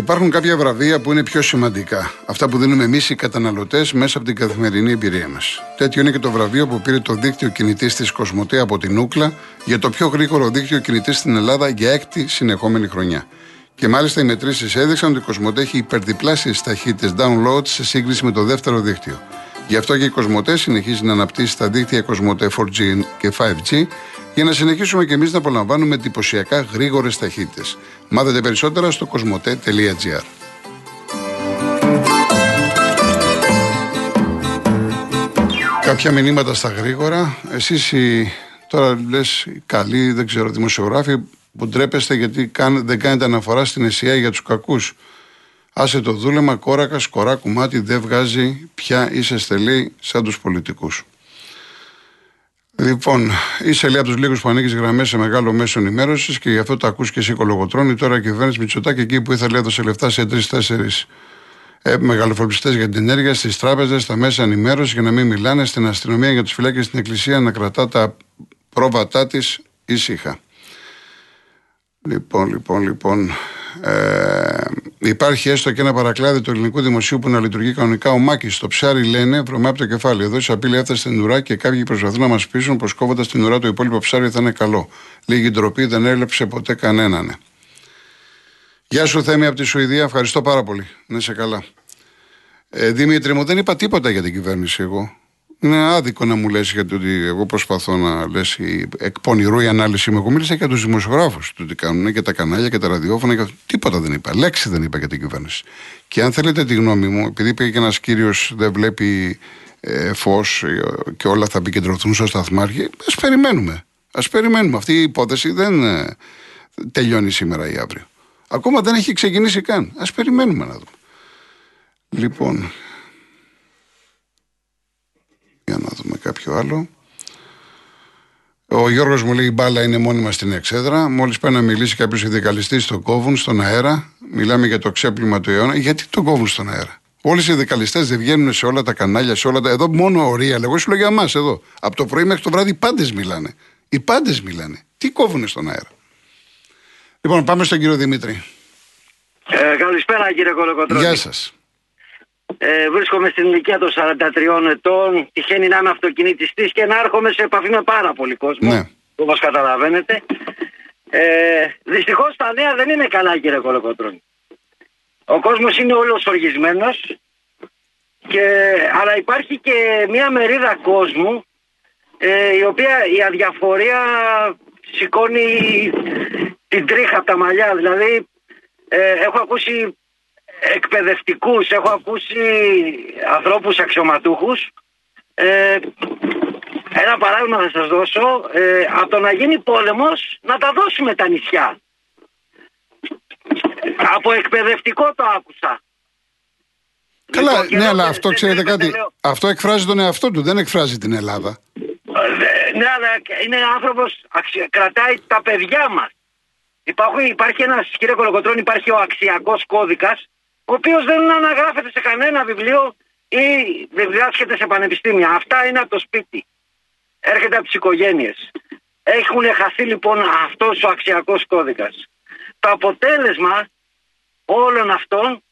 Υπάρχουν κάποια βραβεία που είναι πιο σημαντικά. Αυτά που δίνουμε εμείς οι καταναλωτές μέσα από την καθημερινή εμπειρία μας. Τέτοιο είναι και το βραβείο που πήρε το δίκτυο κινητής της Κοσμοτέ από την Ούκλα για το πιο γρήγορο δίκτυο κινητής στην Ελλάδα για έκτη συνεχόμενη χρονιά. Και μάλιστα οι μετρήσεις έδειξαν ότι η Κοσμοτέ έχει υπερδιπλάσιε ταχύτητες download σε σύγκριση με το δεύτερο δίκτυο. Γι' αυτό και η Κοσμοτέ συνεχίζει να αναπτύσσει τα δίκτυα Κοσμοτέ 4G και 5G για να συνεχίσουμε και εμείς να απολαμβάνουμε εντυπωσιακά γρήγορες ταχύτητες. Μάθετε περισσότερα στο κοσμοτέ.gr. Κάποια μηνύματα στα γρήγορα. Εσείς τώρα λες καλοί, δεν ξέρω, δημοσιογράφοι που ντρέπεστε γιατί δεν κάνετε αναφορά στην ΕΣΥΑ για τους κακούς; Άσε το δούλεμα, κόρακα, σκορά, κουμάτι, δεν βγάζει πια είσαι στελή σαν τους πολιτικούς. Λοιπόν, είσαι λέει από τους λίγους που ανοίγεις γραμμές σε μεγάλο μέσο ενημέρωσης και γι' αυτό το ακούς και εσύ κολογοτρόνη. Τώρα η κυβέρνηση Μητσοτάκη εκεί που ήθελε έδωσε λεφτά σε τρει-τέσσερι ε, μεγαλοφορπιστές για την ενέργεια, στις τράπεζες, στα μέσα ενημέρωσης για να μην μιλάνε, στην αστυνομία για τους φυλάκες στην εκκλησία να κρατά τα πρόβατά της ήσυχα. Λοιπόν, λοιπόν, λοιπόν. Ε, υπάρχει έστω και ένα παρακλάδι του ελληνικού δημοσίου που να λειτουργεί κανονικά. Ο Μάκης στο ψάρι λένε βρωμά από το κεφάλι. Εδώ η σαπίλη έφτασε στην ουρά και κάποιοι προσπαθούν να μας πείσουν πως κόβοντας την ουρά το υπόλοιπο ψάρι θα είναι καλό. Λίγη ντροπή δεν έλεψε ποτέ κανέναν. Γεια σου Θέμη από τη Σουηδία, ευχαριστώ πάρα πολύ. Να είσαι καλά. Ε, Δημήτρη μου, δεν είπα τίποτα για την κυβέρνηση εγώ. Είναι άδικο να μου λες γιατί ότι εγώ προσπαθώ να λες εκ πονηρού η ανάλυση μου. Εγώ μίλησα για τους δημοσιογράφους του τι κάνουν και τα κανάλια και τα ραδιόφωνα. Και... Τίποτα δεν είπα. Λέξη δεν είπα για την κυβέρνηση. Και αν θέλετε τη γνώμη μου, επειδή πήγε και ένας κύριος δεν βλέπει ε, φως και όλα θα επικεντρωθούν στο σταθμάρχη, ας περιμένουμε. Α περιμένουμε. Αυτή η υπόθεση δεν ε, τελειώνει σήμερα ή αύριο. Ακόμα δεν έχει ξεκινήσει καν. Α περιμένουμε να δούμε. Λοιπόν, για να δούμε κάποιο άλλο. Ο Γιώργος μου λέει: Η μπάλα είναι μόνιμα στην εξέδρα. Μόλις πάει να μιλήσει κάποιος ειδικαλιστής, το κόβουν στον αέρα. Μιλάμε για το ξέπλυμα του αιώνα. Γιατί το κόβουν στον αέρα; Όλοι οι ειδικαλιστές δεν βγαίνουν σε όλα τα κανάλια, σε όλα τα. Εδώ μόνο ορία. Εγώ σου λέω για εμά εδώ. Από το πρωί μέχρι το βράδυ οι πάντες μιλάνε. Οι πάντες μιλάνε. Τι κόβουν στον αέρα; Λοιπόν, πάμε στον κύριο Δημήτρη. Ε, καλησπέρα κύριε Κολοκοτρώνη. Γεια σας. Ε, βρίσκομαι στην ηλικία των 43 ετών. Τυχαίνει να είμαι αυτοκινητιστής και να έρχομαι σε επαφή με πάρα πολύ κόσμο. Ναι. Όπως καταλαβαίνετε. Ε, Δυστυχώς τα νέα δεν είναι καλά, κύριε Κολοκοτρόνη. Ο κόσμος είναι όλος οργισμένος. Και, αλλά υπάρχει και μια μερίδα κόσμου ε, η οποία η αδιαφορία σηκώνει την τρίχα από τα μαλλιά. Δηλαδή ε, έχω ακούσει εκπαιδευτικούς, έχω ακούσει ανθρώπους αξιωματούχους ε, ένα παράδειγμα θα σας δώσω ε, από το να γίνει πόλεμος να τα δώσουμε τα νησιά από εκπαιδευτικό το άκουσα Καλά, λοιπόν, ναι, αλλά αυτό ξέρετε κάτι. Αυτό εκφράζει τον εαυτό του, δεν εκφράζει την Ελλάδα. Ε, ναι, αλλά είναι άνθρωπος, κρατάει τα παιδιά μας. Υπάρχει, υπάρχει ένας, κύριε Κολοκοτρών, υπάρχει ο αξιακός κώδικας ο οποίος δεν αναγράφεται σε κανένα βιβλίο ή δεν διδάσκεται σε πανεπιστήμια. Αυτά είναι από το σπίτι. Έρχεται από τις οικογένειες. Έχουν χαθεί λοιπόν αυτός ο αξιακός κώδικας. Το αποτέλεσμα όλων αυτών,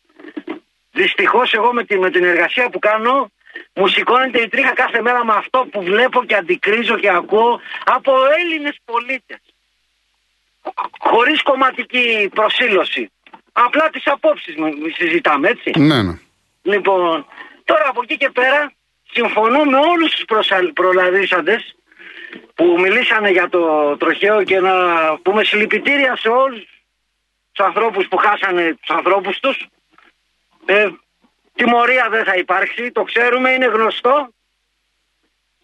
δυστυχώς εγώ με, τη, με την εργασία που κάνω, μου σηκώνεται η τρίχα κάθε μέρα με αυτό που βλέπω και αντικρίζω και ακούω από Έλληνες πολίτες. Χωρίς κομματική προσήλωση. Απλά τις απόψεις συζητάμε, έτσι. Ναι, ναι. Λοιπόν, τώρα από εκεί και πέρα συμφωνώ με όλους τους προλαβήσαντε που μιλήσανε για το τροχαίο και να πούμε συλληπιτήρια σε όλους τους ανθρώπους που χάσανε τους ανθρώπους τους. Ε, τιμωρία δεν θα υπάρξει, το ξέρουμε, είναι γνωστό.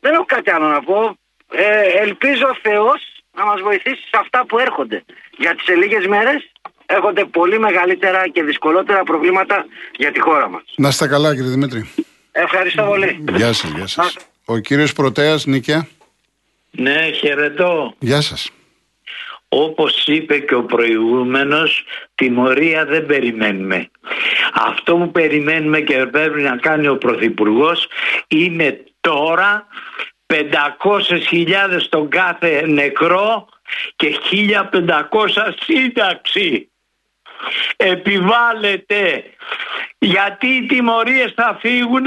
Δεν έχω κάτι άλλο να πω. Ε, ελπίζω ο Θεός να μας βοηθήσει σε αυτά που έρχονται. Γιατί σε λίγες μέρες έρχονται πολύ μεγαλύτερα και δυσκολότερα προβλήματα για τη χώρα μας. Να είστε καλά κύριε Δημήτρη. Ευχαριστώ πολύ. Γεια σας, γεια σας. Ο κύριος Πρωτέας, Νίκαια. Ναι, χαιρετώ. Γεια σας. Όπως είπε και ο προηγούμενος, τιμωρία δεν περιμένουμε. Αυτό που περιμένουμε και πρέπει να κάνει ο Πρωθυπουργός είναι τώρα 500.000 τον κάθε νεκρό και 1.500 σύνταξη. Επιβάλλεται γιατί οι τιμωρίες θα φύγουν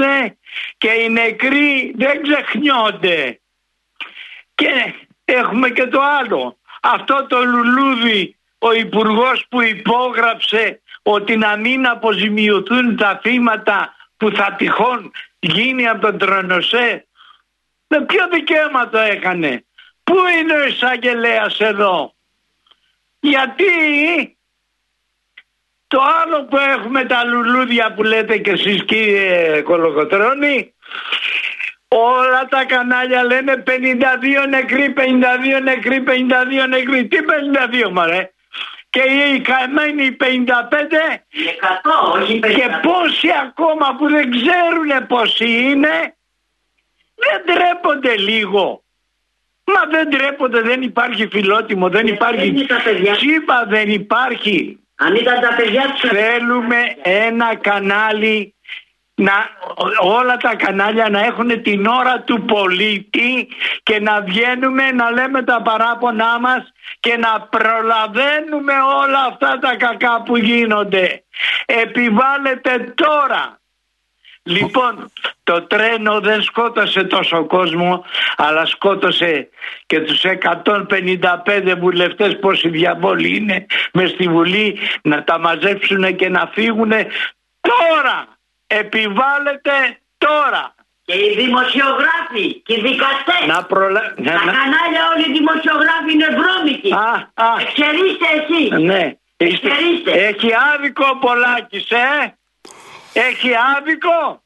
και οι νεκροί δεν ξεχνιόνται. Και έχουμε και το άλλο. Αυτό το λουλούδι ο υπουργός που υπόγραψε ότι να μην αποζημιωθούν τα θύματα που θα τυχόν γίνει από τον Τρονοσέ. Με ποιο δικαίωμα το έκανε; Πού είναι ο εισαγγελέας εδώ; Γιατί το άλλο που έχουμε τα λουλούδια που λέτε και εσείς κύριε Κολοκοτρώνη όλα τα κανάλια λένε 52 νεκροί, 52 νεκροί, 52 νεκροί. Τι 52 μωρέ; Και οι καημένοι 55 100, και πόσοι ακόμα που δεν ξέρουν πόσοι είναι δεν τρέπονται λίγο. Μα δεν τρέπονται, δεν υπάρχει φιλότιμο, δεν υπάρχει είναι τα παιδιά. τσίπα, δεν υπάρχει. Αν ήταν τα παιδιά του. Θέλουμε ένα κανάλι να όλα τα κανάλια να έχουν την ώρα του πολίτη και να βγαίνουμε να λέμε τα παράπονά μας και να προλαβαίνουμε όλα αυτά τα κακά που γίνονται. Επιβάλλεται τώρα. Λοιπόν, το τρένο δεν σκότωσε τόσο κόσμο, αλλά σκότωσε και τους 155 βουλευτές πόσοι διαβόλοι είναι μες στη Βουλή να τα μαζέψουν και να φύγουν τώρα. Επιβάλλεται τώρα. Και οι δημοσιογράφοι και οι δικαστές. Να προλα... Τα να- να- κανάλια όλοι οι δημοσιογράφοι είναι βρώμικοι. Α, α, Εξαιρείστε εσείς. ναι. Είστε- Εξαιρείστε. Έχει άδικο ο Πολάκης, ε. Έχει άδικο.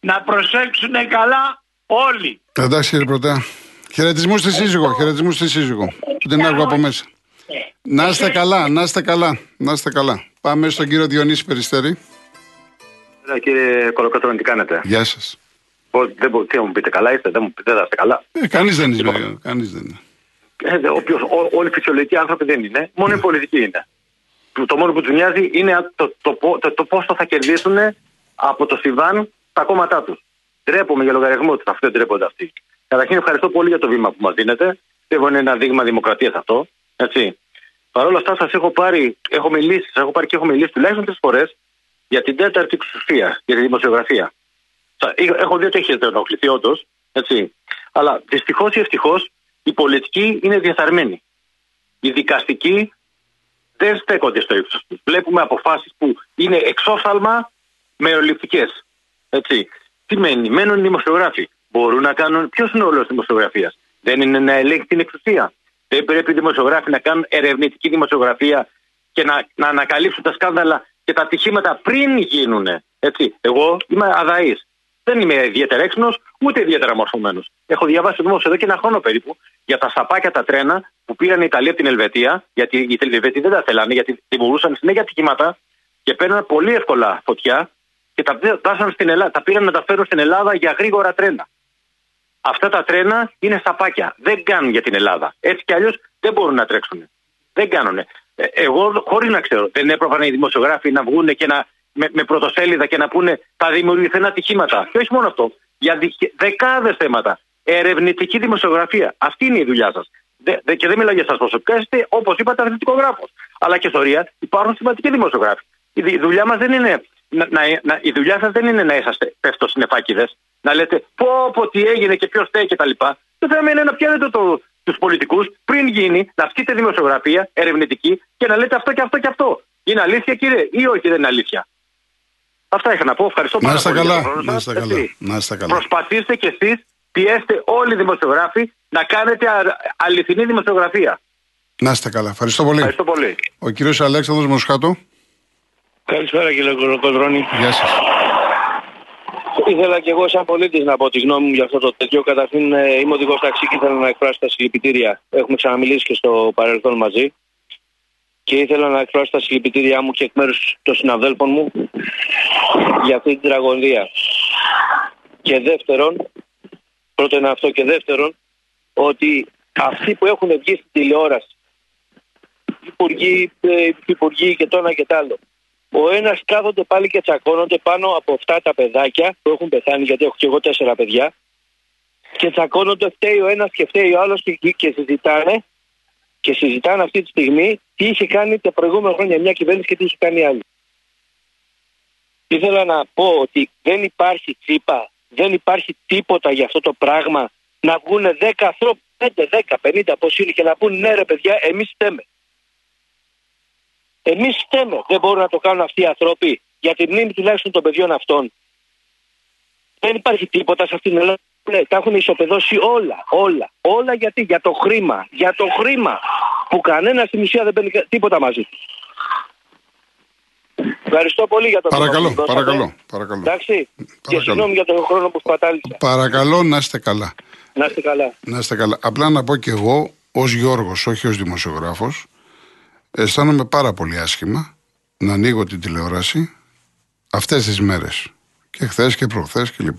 Να προσέξουν καλά όλοι. Εντάξει κύριε Πρωτά. Χαιρετισμού στη σύζυγο, χαιρετισμού στη σύζυγο. Που την άκουγα από μέσα. Να είστε καλά, να είστε καλά, να είστε καλά. Πάμε στον κύριο Διονύση Περιστέρη. Ρε, Κύριε Κολοκοτρώνη, τι κάνετε; Γεια σας. Πώς- δεν, μπο- τι θα μου πείτε, καλά είστε, δεν μου πείτε, δεν θα είστε καλά; Ε, Κανείς δεν είναι. Κανείς δεν είναι. Ε, δε- όποιος, ό, όλοι οι φυσιολογικοί άνθρωποι δεν είναι. Μόνο οι πολιτικοί είναι. Το, το μόνο που τους νοιάζει είναι α- το, το, το, το, το πόσο θα κερδίσουν από το Σιβάν τα κόμματά τους. Τρέπομαι για λογαριασμό τους, αυτοί δεν τρέπονται αυτοί. Καταρχήν, ευχαριστώ πολύ για το βήμα που μας δίνετε. Πιστεύω είναι ένα δείγμα δημοκρατίας αυτό. Έτσι. Παρ' όλα αυτά, σας έχω πάρει, έχω μιλήσει, σας έχω πάρει και έχω μιλήσει τουλάχιστον τρεις φορές για την τέταρτη εξουσία, για τη δημοσιογραφία. Σα- Έχω δει ότι έχετε ενοχληθεί όντως, έτσι. Αλλά δυστυχώς ή ευτυχώς οι πολιτικοί είναι διαθαρμένοι. Οι δικαστικοί δεν στέκονται στο ύψος τους. Βλέπουμε αποφάσεις που είναι εξόφθαλμα μεροληπτικέ. Έτσι. Τι μένει, μένουν οι δημοσιογράφοι. Μπορούν να κάνουν. Ποιος είναι ο ρόλος της δημοσιογραφίας, Δεν είναι να ελέγχει την εξουσία. Δεν πρέπει οι δημοσιογράφοι να κάνουν ερευνητική δημοσιογραφία και να, να ανακαλύψουν τα σκάνδαλα και τα ατυχήματα πριν γίνουν. Έτσι. Εγώ είμαι αδαής. Δεν είμαι ιδιαίτερα έξυπνος, ούτε ιδιαίτερα μορφωμένος. Έχω διαβάσει όμω εδώ και ένα χρόνο περίπου για τα σαπάκια τα τρένα που πήραν οι Ιταλοί από την Ελβετία, γιατί οι Ελβετοί δεν τα θέλανε, γιατί δημιουργούσαν συνέχεια ατυχήματα και παίρναν πολύ εύκολα φωτιά και τα, βάσαν στην Ελλάδα, τα πήραν να τα φέρουν στην Ελλάδα για γρήγορα τρένα. Αυτά τα τρένα είναι σαπάκια. Δεν κάνουν για την Ελλάδα. Έτσι κι αλλιώς δεν μπορούν να τρέξουν. Δεν κάνουν. εγώ, χωρίς να ξέρω, δεν έπρεπε οι δημοσιογράφοι να βγουν και να, με, με πρωτοσέλιδα και να πούνε θα δημιουργηθούν ατυχήματα. Και όχι μόνο αυτό. Για δεκάδες θέματα. Ερευνητική δημοσιογραφία. Αυτή είναι η δουλειά σας. Δε, δε, και δεν μιλάω για εσά προσωπικά, είστε όπως είπατε αθλητικογράφος. Αλλά και ιστορία υπάρχουν σημαντικοί δημοσιογράφοι. Η, η δουλειά μας δεν είναι. Να, να, να, η δουλειά σας δεν είναι να είσαστε πέφτω συνεφάκιδε, να λέτε πω, πω τι έγινε και ποιος φταίει κτλ. Το θέμα είναι να πιάνετε το, τους πολιτικούς πριν γίνει, να ασκείτε δημοσιογραφία ερευνητική και να λέτε αυτό και αυτό και αυτό. Είναι αλήθεια, κύριε, ή όχι δεν είναι αλήθεια; Αυτά είχα να πω. Ευχαριστώ να πάρα είστε πολύ. Καλά. Να είστε καλά. Να είστε καλά. Προσπαθήστε κι εσείς, πιέστε όλοι οι δημοσιογράφοι να κάνετε α, αληθινή δημοσιογραφία. Να είστε καλά. Ευχαριστώ πολύ. Ευχαριστώ πολύ. Ο κύριος Αλέξανδρος Μοσχάτο. Καλησπέρα κύριε Κολοκοδρόνη. Γεια σας. Ήθελα και εγώ σαν πολίτης να πω τη γνώμη μου για αυτό το τέτοιο. Καταρχήν ε, είμαι οδηγός ταξί και ήθελα να εκφράσω τα συλληπιτήρια. Έχουμε ξαναμιλήσει και στο παρελθόν μαζί. Και ήθελα να εκφράσω τα συλληπιτήριά μου και εκ μέρους των συναδέλφων μου για αυτή την τραγωδία. Και δεύτερον, πρώτο είναι αυτό και δεύτερον, ότι αυτοί που έχουν βγει στην τηλεόραση, υπουργοί, ε, υπουργοί και το ένα και το άλλο, ο ένας κάθονται πάλι και τσακώνονται πάνω από αυτά τα παιδάκια που έχουν πεθάνει, γιατί έχω και εγώ τέσσερα παιδιά. Και τσακώνονται, φταίει ο ένας και φταίει ο άλλος και, και συζητάνε. Και συζητάνε αυτή τη στιγμή τι είχε κάνει τα προηγούμενα χρόνια μια κυβέρνηση και τι είχε κάνει άλλη. Ήθελα να πω ότι δεν υπάρχει τσίπα, δεν υπάρχει τίποτα για αυτό το πράγμα να βγουν 10 ανθρώπου, 5, 10, 50 πώς είναι και να πούν ναι ρε παιδιά, εμείς φταίμε. Εμείς φταίμε. Δεν μπορούν να το κάνουν αυτοί οι άνθρωποι για τη μνήμη τουλάχιστον των παιδιών αυτών. Δεν υπάρχει τίποτα σε αυτήν την Ελλάδα. Ναι, τα έχουν ισοπεδώσει όλα, όλα. Όλα γιατί, για το χρήμα. Για το χρήμα που κανένας στην ουσία δεν παίρνει τίποτα μαζί τους. Ευχαριστώ πολύ για το Παρακαλώ, χρόνο που δώσατε. παρακαλώ, παρακαλώ. Εντάξει. Και Παρακαλώ. συγγνώμη για τον χρόνο που σπατάλησα. Παρακαλώ να είστε καλά. Να είστε καλά. Να είστε καλά. Απλά να πω και εγώ, ως Γιώργος, όχι ως δημοσιογράφος, αισθάνομαι πάρα πολύ άσχημα να ανοίγω την τηλεόραση αυτές τις μέρες. Και χθες και προχθές κλπ.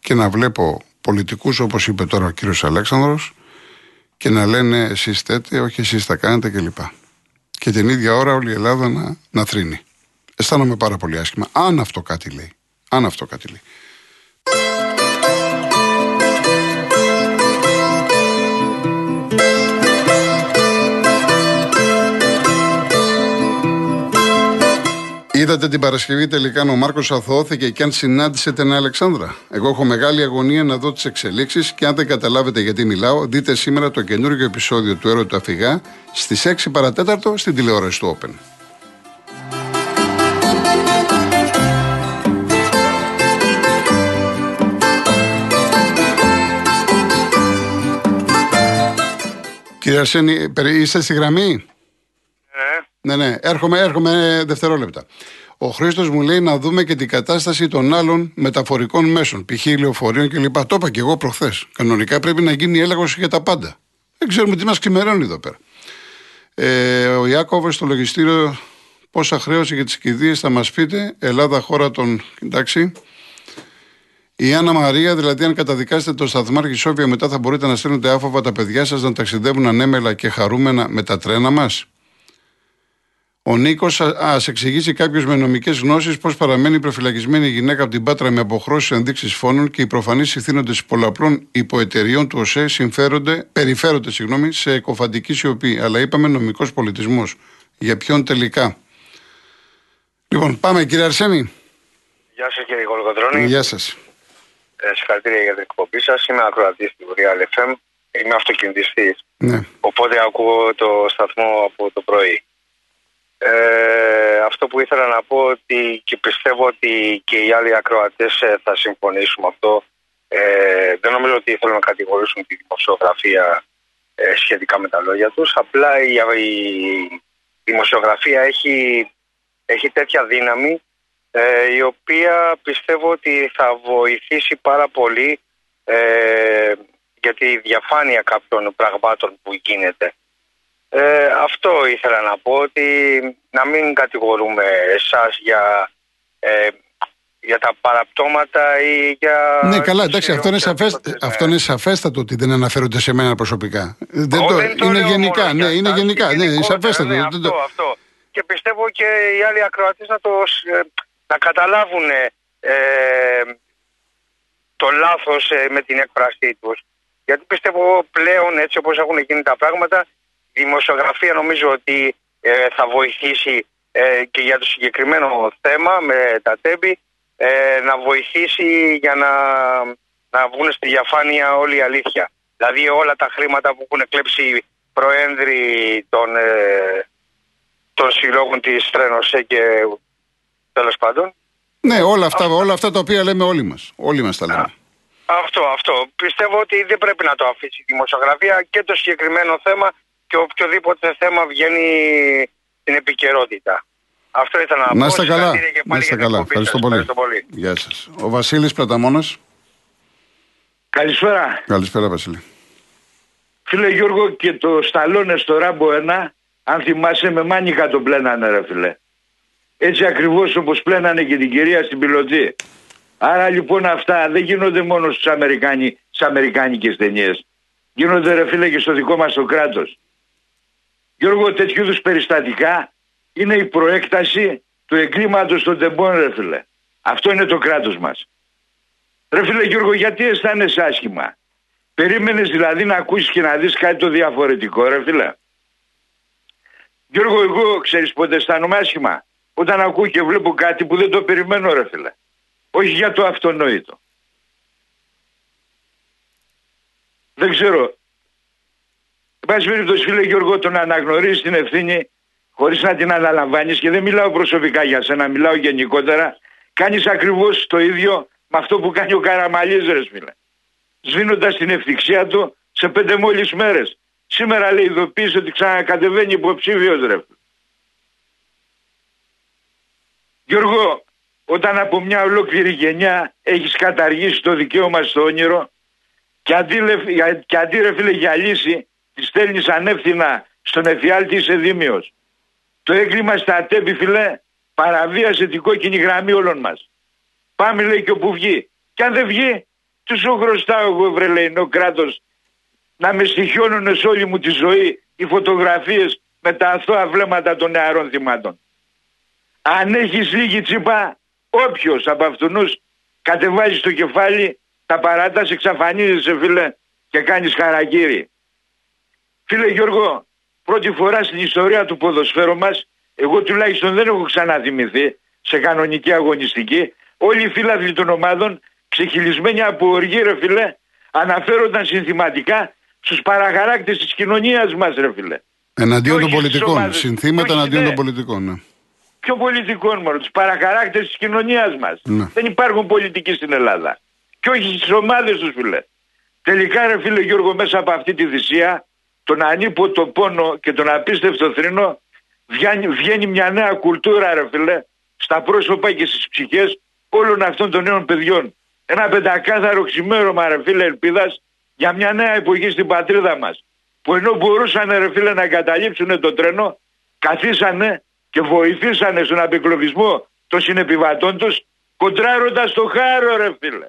Και να βλέπω πολιτικούς όπως είπε τώρα ο κύριος Αλέξανδρος και να λένε εσείς τέτοια, όχι εσείς τα κάνετε κλπ. Και την ίδια ώρα όλη η Ελλάδα να, να θρύνει. Αισθάνομαι πάρα πολύ άσχημα. Αν αυτό κάτι λέει. Αν αυτό κάτι λέει. Είδατε την Παρασκευή τελικά ο Μάρκος αθωώθηκε και αν συνάντησε την Αλεξάνδρα. Εγώ έχω μεγάλη αγωνία να δω τις εξελίξεις και αν δεν καταλάβετε γιατί μιλάω, δείτε σήμερα το καινούργιο επεισόδιο του Έρωτα Φυγά στις 6 παρατέταρτο στην τηλεόραση του Open. Κύριε Αρσένη, περι- είστε στη γραμμή; Ναι, ναι, έρχομαι, έρχομαι δευτερόλεπτα. Ο Χρήστος μου λέει να δούμε και την κατάσταση των άλλων μεταφορικών μέσων, π.χ. λεωφορείων κλπ. Το είπα και εγώ προχθές. Κανονικά πρέπει να γίνει έλεγχος για τα πάντα. Δεν ξέρουμε τι μας ξημερώνει εδώ πέρα. Ε, ο Ιάκωβος στο λογιστήριο πόσα χρέωση για τις κηδείες θα μας πείτε. Ελλάδα, χώρα των. Εντάξει. Η Άννα Μαρία, δηλαδή, αν καταδικάσετε το σταθμάρχη Σόφια, μετά θα μπορείτε να στέλνετε άφοβα τα παιδιά σας να ταξιδεύουν ανέμελα και χαρούμενα με τα τρένα μας. Ο Νίκος, α ας εξηγήσει κάποιος με νομικές γνώσεις πώς παραμένει προφυλακισμένη η γυναίκα από την Πάτρα με αποχρώσεις ενδείξεις φόνων και οι προφανείς ηθήνοντες πολλαπλών υποεταιριών του ΟΣΕ συμφέρονται, περιφέρονται συγγνώμη, σε εκοφαντική σιωπή. Αλλά είπαμε νομικός πολιτισμός. Για ποιον τελικά; Λοιπόν, πάμε κύριε Αρσένη. Γεια σας κύριε Γολγοδρόνη. Γεια σας. Ε, συγχαρητήρια για την εκπομπή σας. Είμαι ακροατής του Real FM. Είμαι αυτοκινητιστής. Ναι. Οπότε ακούω το σταθμό από το πρωί. Ε, αυτό που ήθελα να πω ότι και πιστεύω ότι και οι άλλοι ακροατές ε, θα συμφωνήσουν με αυτό. Ε, δεν νομίζω ότι θέλουν να κατηγορήσουν τη δημοσιογραφία ε, σχετικά με τα λόγια τους. Απλά η, η δημοσιογραφία έχει, έχει τέτοια δύναμη ε, η οποία πιστεύω ότι θα βοηθήσει πάρα πολύ ε, για τη διαφάνεια κάποιων πραγμάτων που γίνεται. Ε, αυτό ήθελα να πω ότι να μην κατηγορούμε εσάς για, ε, για τα παραπτώματα ή για... Ναι, καλά, εντάξει, αυτό είναι, τις σαφές, ιδιότητες, αυτό ναι. είναι σαφέστατο ότι δεν αναφέρονται σε μένα προσωπικά. Δεν Εγώ το, δεν το είναι λέω γενικά, μόνο ναι, για είναι εσάς, γενικά, ναι, γενικότερα, σαφέστατο. ναι, Δεν αυτό, το- αυτό. Και πιστεύω και οι άλλοι ακροατές να, το, ε, να καταλάβουν ε, το λάθος ε, με την έκφρασή τους. Γιατί πιστεύω πλέον έτσι όπως έχουν γίνει τα πράγματα η δημοσιογραφία νομίζω ότι ε, θα βοηθήσει ε, και για το συγκεκριμένο θέμα με τα τέμπη ε, να βοηθήσει για να, να βγουν στη διαφάνεια όλη η αλήθεια. Δηλαδή όλα τα χρήματα που έχουν κλέψει προένδροι των, ε, των συλλόγων της Τρένοσέ και τέλος πάντων Ναι, όλα αυτά, όλα αυτά τα οποία λέμε όλοι μας. Όλοι μας τα λέμε. Αυτό, αυτό. Πιστεύω ότι δεν πρέπει να το αφήσει η δημοσιογραφία και το συγκεκριμένο θέμα και οποιοδήποτε θέμα βγαίνει στην επικαιρότητα. Αυτό ήθελα να, Να πω. είστε καλά. Συγχαρητήρια και Να πάλι είστε για την καλά. εκπομπή Ευχαριστώ σας. πολύ. Ευχαριστώ πολύ. Γεια σας. Ο Βασίλης Πραταμόνας. Καλησπέρα. Καλησπέρα Βασίλη. Φίλε Γιώργο και το Σταλόνε στο Ράμπο 1, αν θυμάσαι με μάνικα τον πλένανε ρε φίλε. Έτσι ακριβώς όπως πλένανε και την κυρία στην πιλωτή. Άρα λοιπόν αυτά δεν γίνονται μόνο στους, Αμερικάνοι, στις αμερικάνικες ταινίες. Γίνονται ρε φίλε και στο δικό μας το κράτος. Γιώργο τέτοιου είδους περιστατικά είναι η προέκταση του εγκλήματος των τεμπών ρε φίλε. Αυτό είναι το κράτος μας. Ρε φίλε Γιώργο γιατί αισθάνεσαι άσχημα; Περίμενες δηλαδή να ακούσεις και να δεις κάτι το διαφορετικό ρε φίλε; Γιώργο, εγώ ξέρεις πότε αισθάνομαι άσχημα; Όταν ακούω και βλέπω κάτι που δεν το περιμένω ρε φίλε. Όχι για το αυτονόητο. Δεν ξέρω. Εν πάση περιπτώσει φίλε Γιώργο το να αναγνωρίζει την ευθύνη χωρίς να την αναλαμβάνεις και δεν μιλάω προσωπικά για σένα, μιλάω γενικότερα. Κάνεις ακριβώς το ίδιο με αυτό που κάνει ο Καραμαλής ρε φίλε. Σβήνοντας την ευθυξία του σε πέντε μόλις μέρες. Σήμερα λέει ειδοποίησε ότι ξανακατεβαίνει υποψήφιος ρε φίλε. Γιώργο, όταν από μια ολόκληρη γενιά έχεις καταργήσει το δικαίωμα στο όνειρο και αντί, και αντί ρε φίλε για λύση τη στέλνεις ανεύθυνα στον εφιάλτη είσαι δίμιος. Το έγκλημα στα ατέπη φιλέ παραβίασε την κόκκινη γραμμή όλων μας. Πάμε λέει και όπου βγει. Και αν δεν βγει, τους σου χρωστάω εγώ βρελεϊνό κράτος να με στοιχιώνουν σε όλη μου τη ζωή οι φωτογραφίες με τα αθώα βλέμματα των νεαρών θυμάτων. Αν έχεις λίγη τσίπα, όποιος από αυτούς κατεβάζεις το κεφάλι, τα παράταση εξαφανίζεσαι φίλε και κάνεις χαρακτήρι. Φίλε Γιώργο, πρώτη φορά στην ιστορία του ποδοσφαίρου μας, εγώ τουλάχιστον δεν έχω ξαναδημηθεί σε κανονική αγωνιστική, όλοι οι φίλαθλοι των ομάδων, ξεχυλισμένοι από οργή ρε φίλε, αναφέρονταν συνθηματικά στους παραχαράκτες της κοινωνίας μας ρε φίλε. Εναντίον των πολιτικών. Συνθήματα εναντίον των πολιτικών. Ναι. Ποιο πολιτικών μόνο, τους παραχαράκτες της κοινωνίας μας. Ναι. Δεν υπάρχουν πολιτικοί στην Ελλάδα. Και όχι στις ομάδες τους φίλε. Τελικά ρε φίλε Γιώργο μέσα από αυτή τη θυσία τον ανίποτο πόνο και τον απίστευτο θρήνο βγαίνει, βγαίνει μια νέα κουλτούρα ρε φίλε στα πρόσωπα και στις ψυχές όλων αυτών των νέων παιδιών. Ένα πεντακάθαρο ξημέρωμα ρε φίλε ελπίδας για μια νέα εποχή στην πατρίδα μας. Που ενώ μπορούσαν ρε φίλε να εγκαταλείψουν το τρένο καθίσανε και βοηθήσανε στον απεκλωβισμό των συνεπιβατών τους κοντράροντας το χάρο ρε φίλε.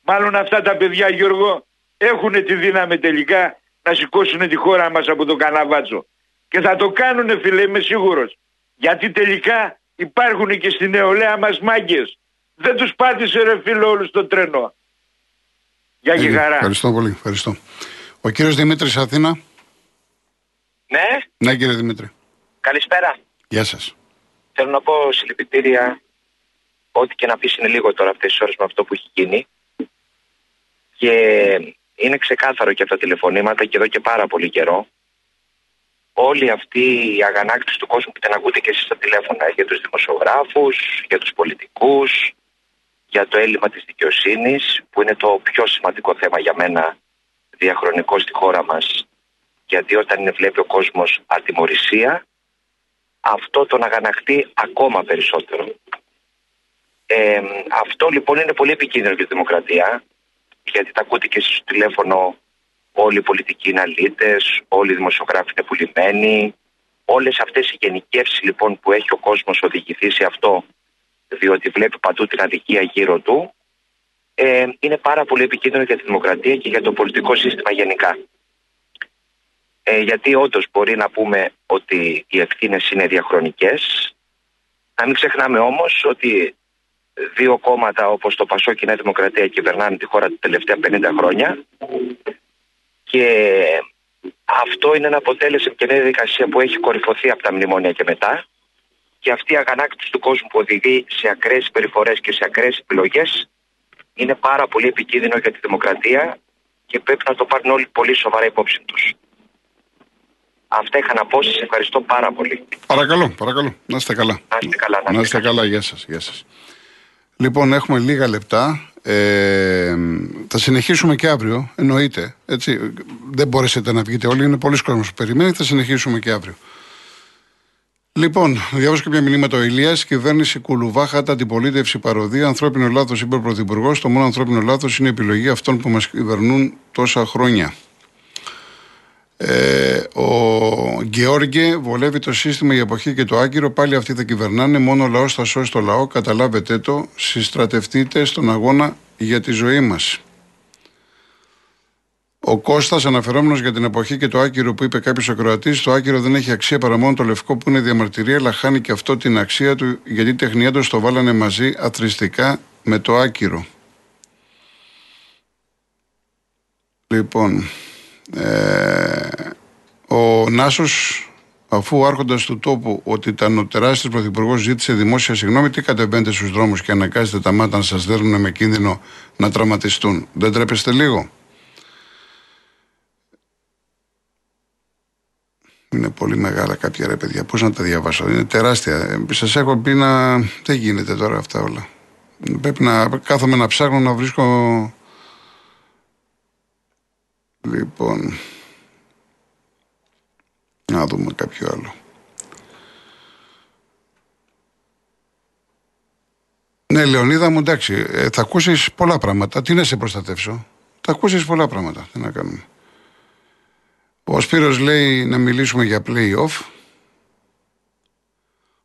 Μάλλον αυτά τα παιδιά Γιώργο έχουν τη δύναμη τελικά να σηκώσουν τη χώρα μας από το καναβάτσο. Και θα το κάνουνε φίλε είμαι σίγουρος. Γιατί τελικά υπάρχουν και στη νεολαία μας μάγκες. Δεν τους πάτησε ρε φίλε όλους το τρένο. Γεια και χαρά. Ευχαριστώ πολύ. Ευχαριστώ. Ο κύριος Δημήτρης Αθήνα. Ναι, Ναι κύριε Δημήτρη. καλησπέρα. Γεια σας. Θέλω να πω συλληπιτήρια. Ό,τι και να πεις είναι λίγο τώρα αυτές τις ώρες με αυτό που έχει γίνει. Και είναι ξεκάθαρο και από τα τηλεφωνήματα και εδώ και πάρα πολύ καιρό. Όλη αυτή η αγανάκτηση του κόσμου που την ακούτε και εσείς στα τηλέφωνα για τους δημοσιογράφους, για τους πολιτικούς, για το έλλειμμα της δικαιοσύνης που είναι το πιο σημαντικό θέμα για μένα διαχρονικό στη χώρα μας γιατί όταν είναι βλέπει ο κόσμος ατιμορρησία αυτό τον αγανακτεί ακόμα περισσότερο. Ε, αυτό λοιπόν είναι πολύ επικίνδυνο για τη δημοκρατία γιατί τα ακούτε και εσείς στο τηλέφωνο όλοι οι πολιτικοί είναι αλήτες, όλοι οι δημοσιογράφοι είναι πουλημένοι όλες αυτές οι γενικεύσεις λοιπόν που έχει ο κόσμος οδηγηθεί σε αυτό διότι βλέπει παντού την αδικία γύρω του ε, είναι πάρα πολύ επικίνδυνο για τη δημοκρατία και για το πολιτικό σύστημα γενικά. Ε, γιατί όντως μπορεί να πούμε ότι οι ευθύνες είναι διαχρονικές. Να μην ξεχνάμε όμως ότι δύο κόμματα όπως το Πασό και η Νέα Δημοκρατία κυβερνάνε τη χώρα τα τελευταία 50 χρόνια. Και αυτό είναι ένα αποτέλεσμα και μια διαδικασία που έχει κορυφωθεί από τα μνημόνια και μετά. Και αυτή η αγανάκτηση του κόσμου που οδηγεί σε ακραίες συμπεριφορές και σε ακραίες επιλογές είναι πάρα πολύ επικίνδυνο για τη δημοκρατία και πρέπει να το πάρουν όλοι πολύ σοβαρά υπόψη τους. Αυτά είχα να πω, σας ευχαριστώ πάρα πολύ. Παρακαλώ, παρακαλώ. Να είστε καλά. Να είστε καλά. Να είστε καλά, γεια σας, γεια σας. Λοιπόν, έχουμε λίγα λεπτά. Ε, θα συνεχίσουμε και αύριο, εννοείται. Έτσι. Δεν μπορέσετε να βγείτε όλοι, είναι πολλοί κόσμος που περιμένει. Θα συνεχίσουμε και αύριο. Λοιπόν, διάβασα κάποια μηνύματα ο Ηλίας. Κυβέρνηση Κουλουβάχατα, αντιπολίτευση, παροδία. Ανθρώπινο λάθος, είπε ο Πρωθυπουργός. Το μόνο ανθρώπινο λάθος είναι η επιλογή αυτών που μας κυβερνούν τόσα χρόνια. Ε, ο Γεώργε βολεύει το σύστημα η εποχή και το άγκυρο. Πάλι αυτοί θα κυβερνάνε. Μόνο ο λαός θα σώσει το λαό. Καταλάβετε το. Συστρατευτείτε στον αγώνα για τη ζωή μας. Ο Κώστας αναφερόμενος για την εποχή και το άκυρο που είπε κάποιος ακροατής, το άκυρο δεν έχει αξία παρά μόνο το λευκό που είναι διαμαρτυρία, αλλά χάνει και αυτό την αξία του γιατί τεχνία του το βάλανε μαζί αθρηστικά με το άκυρο. Λοιπόν, ε, ο Νάσος Αφού ο άρχοντας του τόπου ότι ήταν ο τεράστιος πρωθυπουργός ζήτησε δημόσια συγγνώμη, τι κατεβαίνετε στους δρόμους και αναγκάζετε τα μάτια να σας δέρνουν με κίνδυνο να τραυματιστούν. Δεν τρέπεστε λίγο; Είναι πολύ μεγάλα κάποια ρε παιδιά. Πώς να τα διαβάσω; Είναι τεράστια. Σας έχω πει να. Δεν γίνεται τώρα αυτά όλα. Πρέπει να κάθομαι να ψάχνω να βρίσκω. Λοιπόν. Να δούμε κάποιο άλλο. Ναι, Λεωνίδα μου, εντάξει, ε, θα ακούσεις πολλά πράγματα. Τι να σε προστατεύσω; Θα ακούσεις πολλά πράγματα. Τι να κάνουμε; Ο Σπύρος λέει να μιλήσουμε για play-off.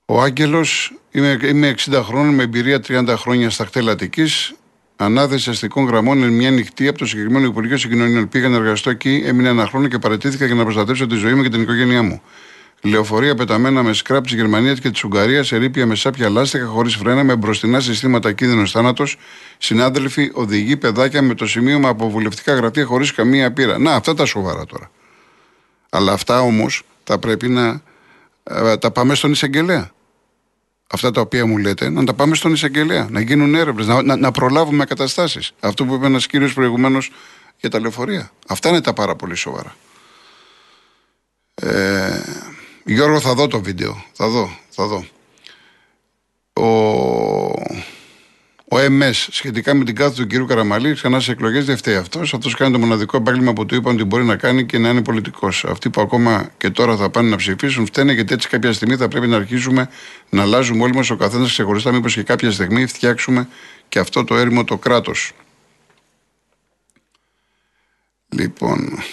Ο Άγγελος, είμαι, είμαι 60 χρόνων με εμπειρία 30 χρόνια στα κτέλ Αττικής. Ανάθεση αστικών γραμμών είναι μια νυχτή από το συγκεκριμένο Υπουργείο Συγκοινωνιών. Πήγα να εργαστώ εκεί, έμεινα ένα χρόνο και παρετήθηκα για να προστατεύσω τη ζωή μου και την οικογένειά μου. Λεωφορεία πεταμένα με σκράπ της Γερμανίας και της Ουγγαρίας, ερήπια με σάπια λάστιχα χωρίς φρένα, με μπροστινά συστήματα κίνδυνος θάνατος, συνάδελφοι, οδηγοί, παιδάκια με το σημείωμα από βουλευτικά γραφεία χωρίς καμία πείρα. Να, αυτά τα σοβαρά τώρα. Αλλά αυτά όμως θα πρέπει να ε, τα πάμε στον εισαγγελέα. Αυτά τα οποία μου λέτε, να τα πάμε στον εισαγγελέα. Να γίνουν έρευνες, να, να, να προλάβουμε καταστάσεις. Αυτό που είπε ένας κύριος προηγουμένως για τα λεωφορεία. Αυτά είναι τα πάρα πολύ σοβαρά. Ε, Γιώργο, θα δω το βίντεο. Θα δω, θα δω. Ο, ο ΕΜΕΣ σχετικά με την κάθοδο του κ. Καραμαλή ξανά σε εκλογές δεν φταίει αυτός. Αυτός κάνει το μοναδικό επάγγελμα που του είπαν ότι μπορεί να κάνει και να είναι πολιτικός. Αυτοί που ακόμα και τώρα θα πάνε να ψηφίσουν φταίνε γιατί έτσι κάποια στιγμή θα πρέπει να αρχίσουμε να αλλάζουμε όλοι μας ο καθένας ξεχωριστά. Μήπως και κάποια στιγμή φτιάξουμε και αυτό το έρημο το κράτος. Λοιπόν.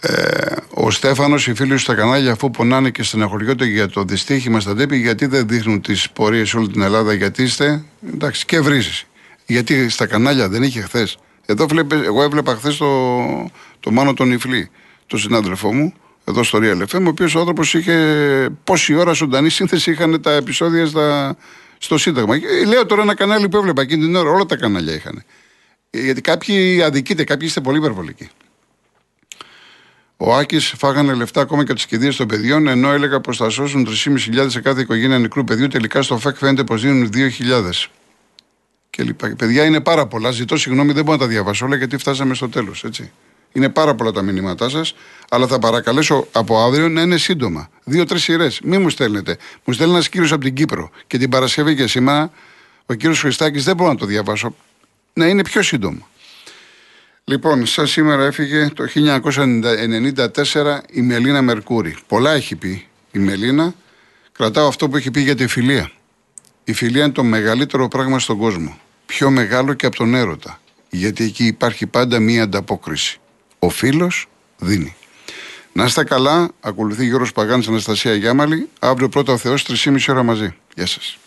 Ε, ο Στέφανος, οι φίλοι του στα κανάλια, αφού πονάνε και στεναχωριόνται για το δυστύχημα στα τέπη, γιατί δεν δείχνουν τις πορείες σε όλη την Ελλάδα, γιατί είστε. Εντάξει, και βρίζεις. Γιατί στα κανάλια δεν είχε χθες. Εδώ βλέπε, εγώ έβλεπα χθες το, το Μάνο τον Ιφλή, τον συνάδελφό μου, εδώ στο Real FM, ο οποίος ο άνθρωπος είχε πόση ώρα ζωντανή σύνθεση είχαν τα επεισόδια στα, στο Σύνταγμα. Ε, λέω τώρα ένα κανάλι που έβλεπα εκείνη την ώρα, όλα τα κανάλια είχαν. Ε, γιατί κάποιοι αδικείτε, κάποιοι είστε πολύ υπερβολικοί. Ο Άκης φάγανε λεφτά ακόμα και από τις κηδείες των παιδιών, ενώ έλεγα πως θα σώσουν 3.500 σε κάθε οικογένεια νεκρού παιδιού. Τελικά στο ΦΕΚ φαίνεται πως δίνουν 2.000. Και λοιπά. Παιδιά είναι πάρα πολλά. Ζητώ συγγνώμη, δεν μπορώ να τα διαβάσω όλα γιατί φτάσαμε στο τέλος. Είναι πάρα πολλά τα μηνύματά σας, αλλά θα παρακαλέσω από αύριο να είναι σύντομα. Δύο-τρεις σειρές. Μη μου στέλνετε. Μου στέλνει ένας κύριος από την Κύπρο και την Παρασκευή και σήμερα ο κύριος Χριστάκης δεν μπορώ να το διαβάσω. Να είναι πιο σύντομο. Λοιπόν, σαν σήμερα έφυγε το 1994 η Μελίνα Μερκούρη. Πολλά έχει πει η Μελίνα. Κρατάω αυτό που έχει πει για τη φιλία. Η φιλία είναι το μεγαλύτερο πράγμα στον κόσμο. Πιο μεγάλο και από τον έρωτα. Γιατί εκεί υπάρχει πάντα μία ανταπόκριση. Ο φίλος δίνει. Να είστε καλά. Ακολουθεί Γιώργος Παγάνης Αναστασία Γιάμαλη. Αύριο πρώτα ο Θεός 3,5 ώρα μαζί. Γεια σας.